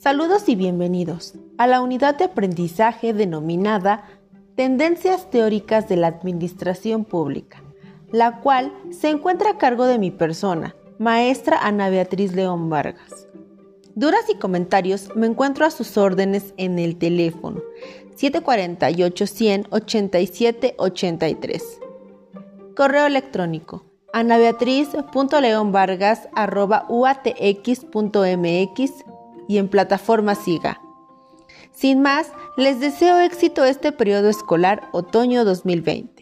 Saludos y bienvenidos a la unidad de aprendizaje denominada Tendencias Teóricas de la Administración Pública, la cual se encuentra a cargo de mi persona, maestra Ana Beatriz León Vargas. Duras y comentarios me encuentro a sus órdenes en el teléfono 748 100 87 83. Correo electrónico anabeatriz.leonvargas.uatx.mx y en plataforma SIGA. Sin más, les deseo éxito este periodo escolar otoño 2020.